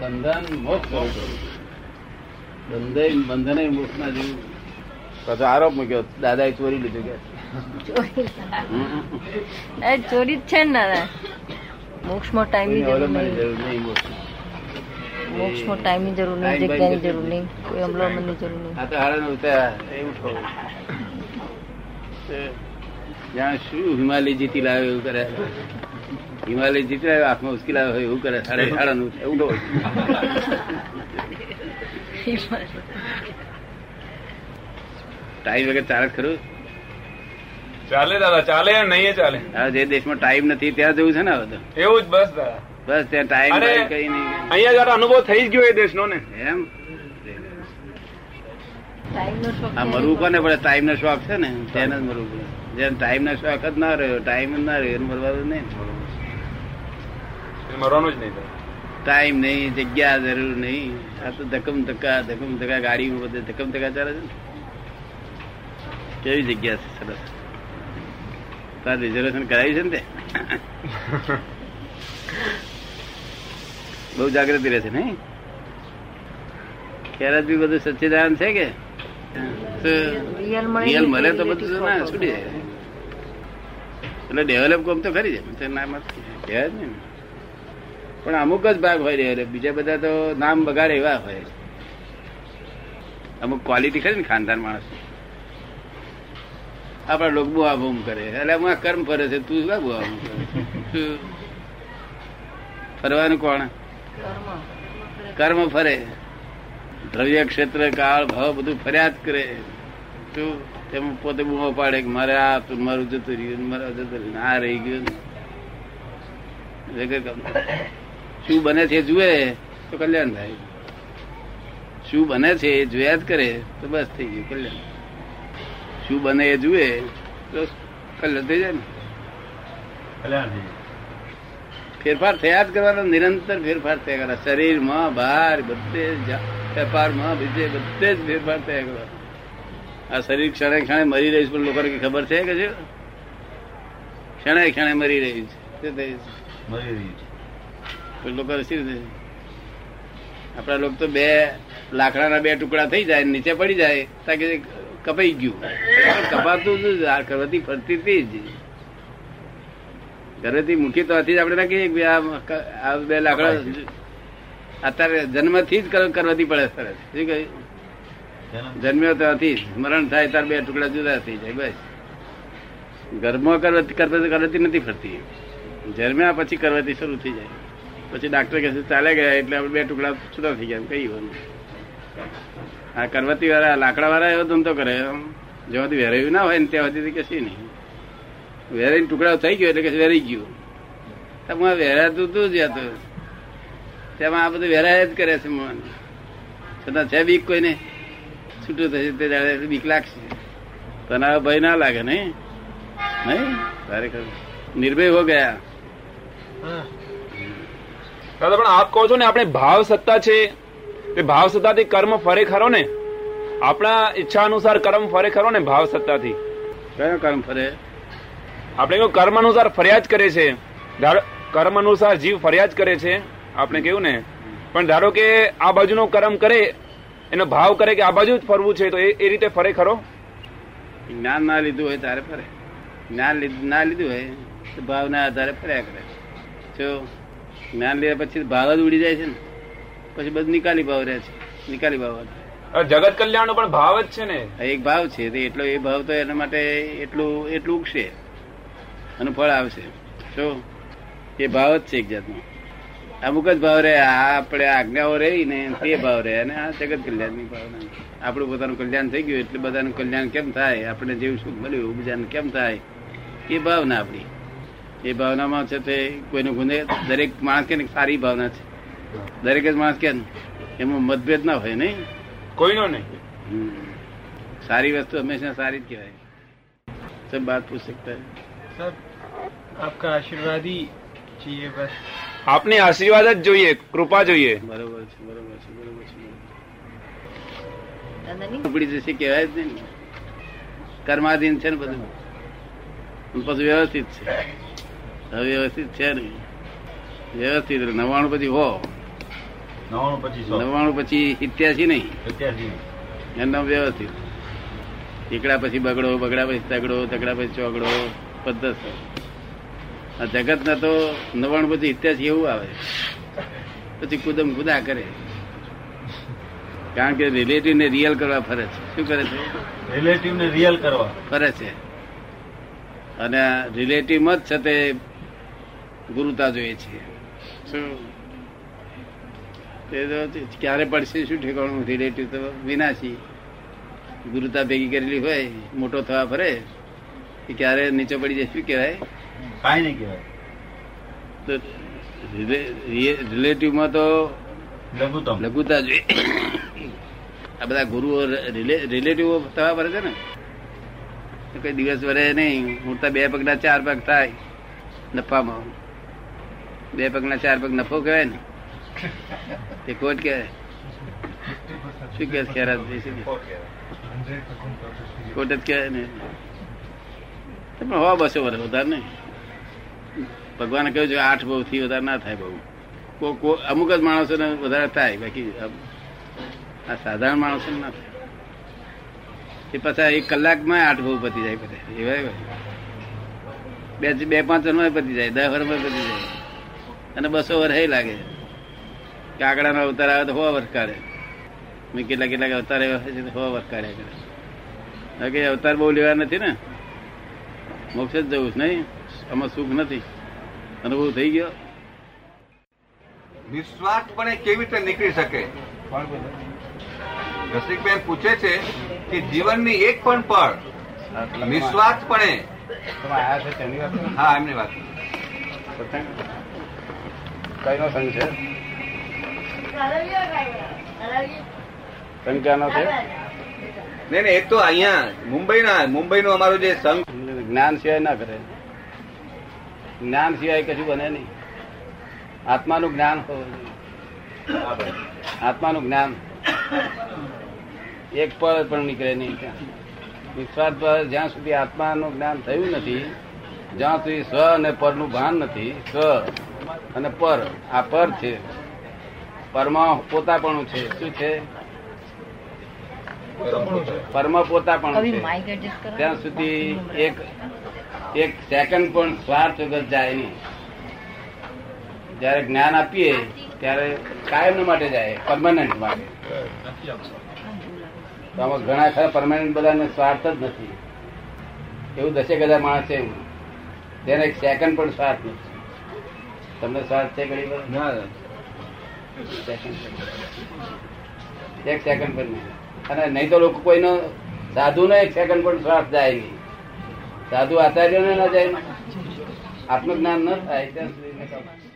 બંધન મોક્ષ બંધન બંધન મોક્ષ ના જેવું. પાછો આરોપ મૂક્યો દાદા ચોરી લીધું કે? ચોરી. એ ચોરી જ છે ને દાદા. મોક્ષમાં ટાઈમની જરૂર નહીં. જરૂર નહીં મોક્ષ મોક્ષમાં ટાઈમની જરૂર નહીં જગ્યાની જરૂર નહીં કોઈ અમલની જરૂર નહીં. આ તો હારા ઉતાર. એવું થવું. જ્યાં શું હિમાલય જીતી લાવે એવું કરે. હિમાલય જીતે આંખમાં ઉસકી હોય એવું કરે સાડે સાડા નું ઉઠો ટાઈમ વગર ચાલે ખરું? ચાલે દાદા ચાલે નહીં ચાલે. હા જે દેશમાં ટાઈમ નથી ત્યાં જવું છે ને હવે તો? એવું જ બસ દાદા. બસ ત્યાં ટાઈમ કઈ નહીં. અહીંયા જરા અનુભવ થઈ જ ગયો એ દેશનો ને. એમ? આ મરવું કોને પડે? ટાઈમ નો શોખ છે ને? તેને જ મરવું પડે. જેમ ટાઈમ નો શોખ જ ના રહ્યો ટાઈમ જ ના રહ્યો એને મરવાનું નહીં. મરવાનું જ નહીં ટાઈમ નહીં જગ્યા જરૂર નહીં. આ તો ધકમ ધક્કા ધકમ ધક્કા ગાડીમાં બધે ધકમ ધક્કા ચાલે છે કેવી જગ્યા છે સરસ. તાર રિઝર્વેશન કરાવી છે ને તે? બહુ જાગૃતિ રહે છે નહીં? ખેરાત બી બધું સચ્ચિદાન છે કે? રિયલ મળે તો બધું ના છૂટી જાય. એટલે ડેવલપ કોમ તો ખરી જાય ના મત કહેવાય. જ ને. પણ અમુક જ ભાગ હોય રે, બીજા બધા તો નામ બગાડે એવા હોય. અમુક ક્વોલિટી ખરી ને ખાનદાન માણસ. આપડા લોકો બુઆ બૂમ કરે. એટલે હું કર્મ ફરે છે. તું શું બુઆ બૂમ કરે? ફરવાનું કોણ? કર્મ. ફરે. દ્રવ્ય ક્ષેત્ર, કાળ, ભાવ બધું ફર્યા જ કરે. શું? તેમાં પોતે બૂમો પાડે કે મારે આ મારું જતું રહ્યું મારું જતું રહ્યું આ રહી ગયું. શું બને છે જુએ તો કલ્યાણ થાય. શું બને છે એ જોયા જ કરે તો બસ થઈ ગયું કલ્યાણ. શું બને એ જુએ તો કલ્યાણ થઈ જાય ને. ફેરફાર થયા જ કરવાનો નિરંતર ફેરફાર થયા કરવા શરીરમાં બહાર બધે જ ફેરફારમાં બીજે બધે જ ફેરફાર થયા કરવા આ શરીર ક્ષણે ક્ષણે મરી રહ્યું છે પણ લોકોને ખબર છે કે છે? ક્ષણે ક્ષણે મરી રહ્યું છે મરી રહી છે લોકો શી રીતે આપણા લોકો તો બે લાકડાના બે ટુકડા થઈ જાય નીચે પડી જાય તાકે કપાઈ ગયું. કપાતું કરવાથી ફરતી હતી જ. ઘરેથી મૂકી તો હતી જ આપણે ના કહીએ આ બે લાકડા અત્યારે જન્મથી જ કરવાથી પડે સરસ શું કહ્યું? જન્મ્યો ત્યાંથી જ. મરણ થાય ત્યારે બે ટુકડા જુદા થઈ જાય બસ. ઘરમાં કરવાથી કરવાથી નથી ફરતી. જન્મ્યા પછી કરવાથી શરૂ થઈ જાય. પછી ડાક્ટર કહે છે ચાલે ગયા, એટલે આપણે બે ટુકડા છૂટા થઈ ગયા. કહ્યું આ કરવતી વાળા લાકડા વાળા એવો ધંધો કરે. જ્યાંથી વેરાયું ના હોય ને ત્યાં સુધી કશી નહીં. વેરાઈ ટુકડા થઈ ગયો એટલે કે વેરાઈ ગયું. તમે વેરાતું તું જ હતું તેમાં આ બધું વેરાય જ કરે છે મન છતાં છે બીક કોઈને? છૂટું થશે તે જાણે બીક લાગશે. તને આ ભય ના લાગે નહીં? નહીં ખરેખર નિર્ભય હો ગયા. દાદા પણ આપ કહો છો ને આપણે ભાવ સત્તા છે. તે ભાવ સત્તાથી કર્મ ફરે ખરો ને? આપણા ઈચ્છા અનુસાર કર્મ ફરે ખરો ને ભાવ સત્તાથી? કયો કર્મ ફરે? આપણે કર્મ અનુસાર ફરિયાદ કરે છે. કર્મ અનુસાર જીવ ફરિયાદ કરે છે. આપણે કહ્યું ને. પણ ધારો કે આ બાજુનો કર્મ કરે એનો ભાવ કરે કે આ બાજુ જ ફરવું છે તો એ એ રીતે ફરે ખરો? જ્ઞાન ના લીધું હોય ત્યારે ફરે. જ્ઞાન ના લીધું હોય તો ભાવના આધારે ફર્યા કરે. જો જ્ઞાન લીધા પછી ભાવ જ ઉડી જાય છે ને. પછી બધું નિકાલી ભાવ રહે છે. નિકાલી ભાવ જગત કલ્યાણનો પણ ભાવ જ છે ને. એક ભાવ છે એટલો એ ભાવ તો એના માટે એટલું એટલું ઉગશે. અને ફળ આવશે. શું એ ભાવ જ છે એક જાતનો. અમુક જ ભાવ રહે આ આપણે આજ્ઞાઓ રહી ને તે ભાવ રહે અને આ જગત કલ્યાણની ભાવના આપણું પોતાનું કલ્યાણ થઈ ગયું એટલે બધાનું કલ્યાણ કેમ થાય? આપણે જેવું સુખ મળ્યું બીજાને કેમ થાય? એ ભાવના આપણી. એ ભાવનામાં છે તે કોઈનું ગુને દરેક માણસ કે સારી ભાવના છે દરેક જ માણસ કે એમાં મતભેદ ના હોય નહીં કોઈનો નહીં हम्म। सारी वस्तु हमेशा सारी જ કહેવાય सब बात पूछ सकता है सब आपका आशीर्वाद ही चाहिए बस આપને આશીર્વાદ જ જોઈએ કૃપા જોઈએ બરોબર છે બરોબર છે બરોબર છે દાદાની ઉપડી જશે કહેવાય જ નહીં ને. કર્માધીન છે ને બધું અને પછી વ્યવસ્થિત છે હવે વ્યવસ્થિત છે નહીં. વ્યવસ્થિત નવાણું પછી હો નવાણું પછી નવાણું પછી ઇત્યાસી નહીં. એમનો વ્યવસ્થિત. એકડા પછી બગડો બગડા પછી તગડો તગડા પછી ચોગડો પદ્ધત આ જગત ના તો નવાણું પછી ઇત્યાસી એવું આવે. પછી કુદમ કુદા કરે. કારણ કે રિલેટિવ ને રિયલ કરવા ફરે છે. શું કરે છે? રિલેટિવ ને રિયલ કરવા. ફરે છે. અને રિલેટિવમાં જ છે તે ગુરુતા જોઈએ છે ક્યારે પડશે શું ઠેકાણું? રિલેટિવ તો વિનાશી. ગુરુતા ભેગી કરેલી હોય મોટો થવા ફરે એ ક્યારે નીચે પડી જાય શું કહેવાય? કાંઈ નહીં કહેવાય. તો રિલેટિવમાં તો લઘુત્તમ. લઘુતા જોઈએ. આ બધા ગુરુઓ રિલેટિવ થવા પડે છે ને? કઈ દિવસ વરે નહીં ઉડતા બે પગલા ચાર પગ થાય નફામાં. બે પગના, ચાર પગ નફો કહેવાય ને, તે કોટ કહેવાય. શું કે ખેરાત કોટ જ કહેવાય ને. તમે હવા બસો વર્ષ વધારે નહીં. ભગવાને કહ્યું છે આઠ બહુ થી વધારે ના થાય બહુ. કો- કો- અમુક જ માણસોને વધારે થાય, બાકી આ- સાધારણ માણસો ના થાય. એ પાછા એક કલાકમાં આઠ બહુ પતી જાય બધા એવા બે બે, પાંચ વર્ષમાં પતી જાય, દસ વર્ષમાં પતી જાય. અને બસો વર્ષ એ લાગે. કાકડાનો અવતાર આવે તો હો વર્ષ કાઢે. મેં કેટલા કેટલાક અવતાર એવા હોય છે તો હો વર્ષ કાઢે. કે બાકી અવતાર બહુ લેવા નથી ને. મોક્ષ જ જવું છે નહીં? આમાં સુખ નથી. અનુભવ થઈ ગયો. નિસ્વાર્થપણે કેવી રીતે નીકળી શકે? રસિકબેન પૂછે છે કે જીવનની એક પણ પળ નિસ્વાર્થપણે. હા એમની વાત? કઈનો સંઘ છે. સંઘ ક્યાંનો છે? નહીં નહીં એક તો અહીંયા મુંબઈના મુંબઈનો અમારો જે સંઘ જ્ઞાન સિવાય ના કરે. જ્ઞાન સિવાય કશું બને નહીં. આત્માનું જ્ઞાન હોવું આત્માનું જ્ઞાન. એક પળ પણ નીકળે નહીં. નિસ્વાર્થ પર જ્યાં સુધી આત્માનું જ્ઞાન થયું નથી જ્યાં સુધી સ્વ અને પરનું ભાન નથી સ્વ અને પર આ પર છે. પરમાં પોતાપણું છે. શું છે? પરમાં પોતાપણું છે. ત્યાં સુધી એક એક સેકન્ડ પણ સ્વાર્થ વગર જાય નહીં. જયારે જ્ઞાન આપીએ ત્યારે કાયમ માટે જાય પરમાનન્ટ માટે. તો આમાં ઘણા ખરા પરમાનન્ટ બધાને સ્વાર્થ જ નથી. એવું દસેક હજાર માણસ છે એવું તેને એક સેકન્ડ પણ સ્વાર્થ નથી. તમને સ્વાર્થ છે વાર? સેકન્ડ એક સેકન્ડ પણ અને નહીં તો લોકો કોઈનો સાધુ નો એક સેકન્ડ પણ સ્વાર્થ જાય નહીં. સાધુ આચાર્ય ને ના જાય. આત્મજ્ઞાન ન થાય ત્યાં સુધી.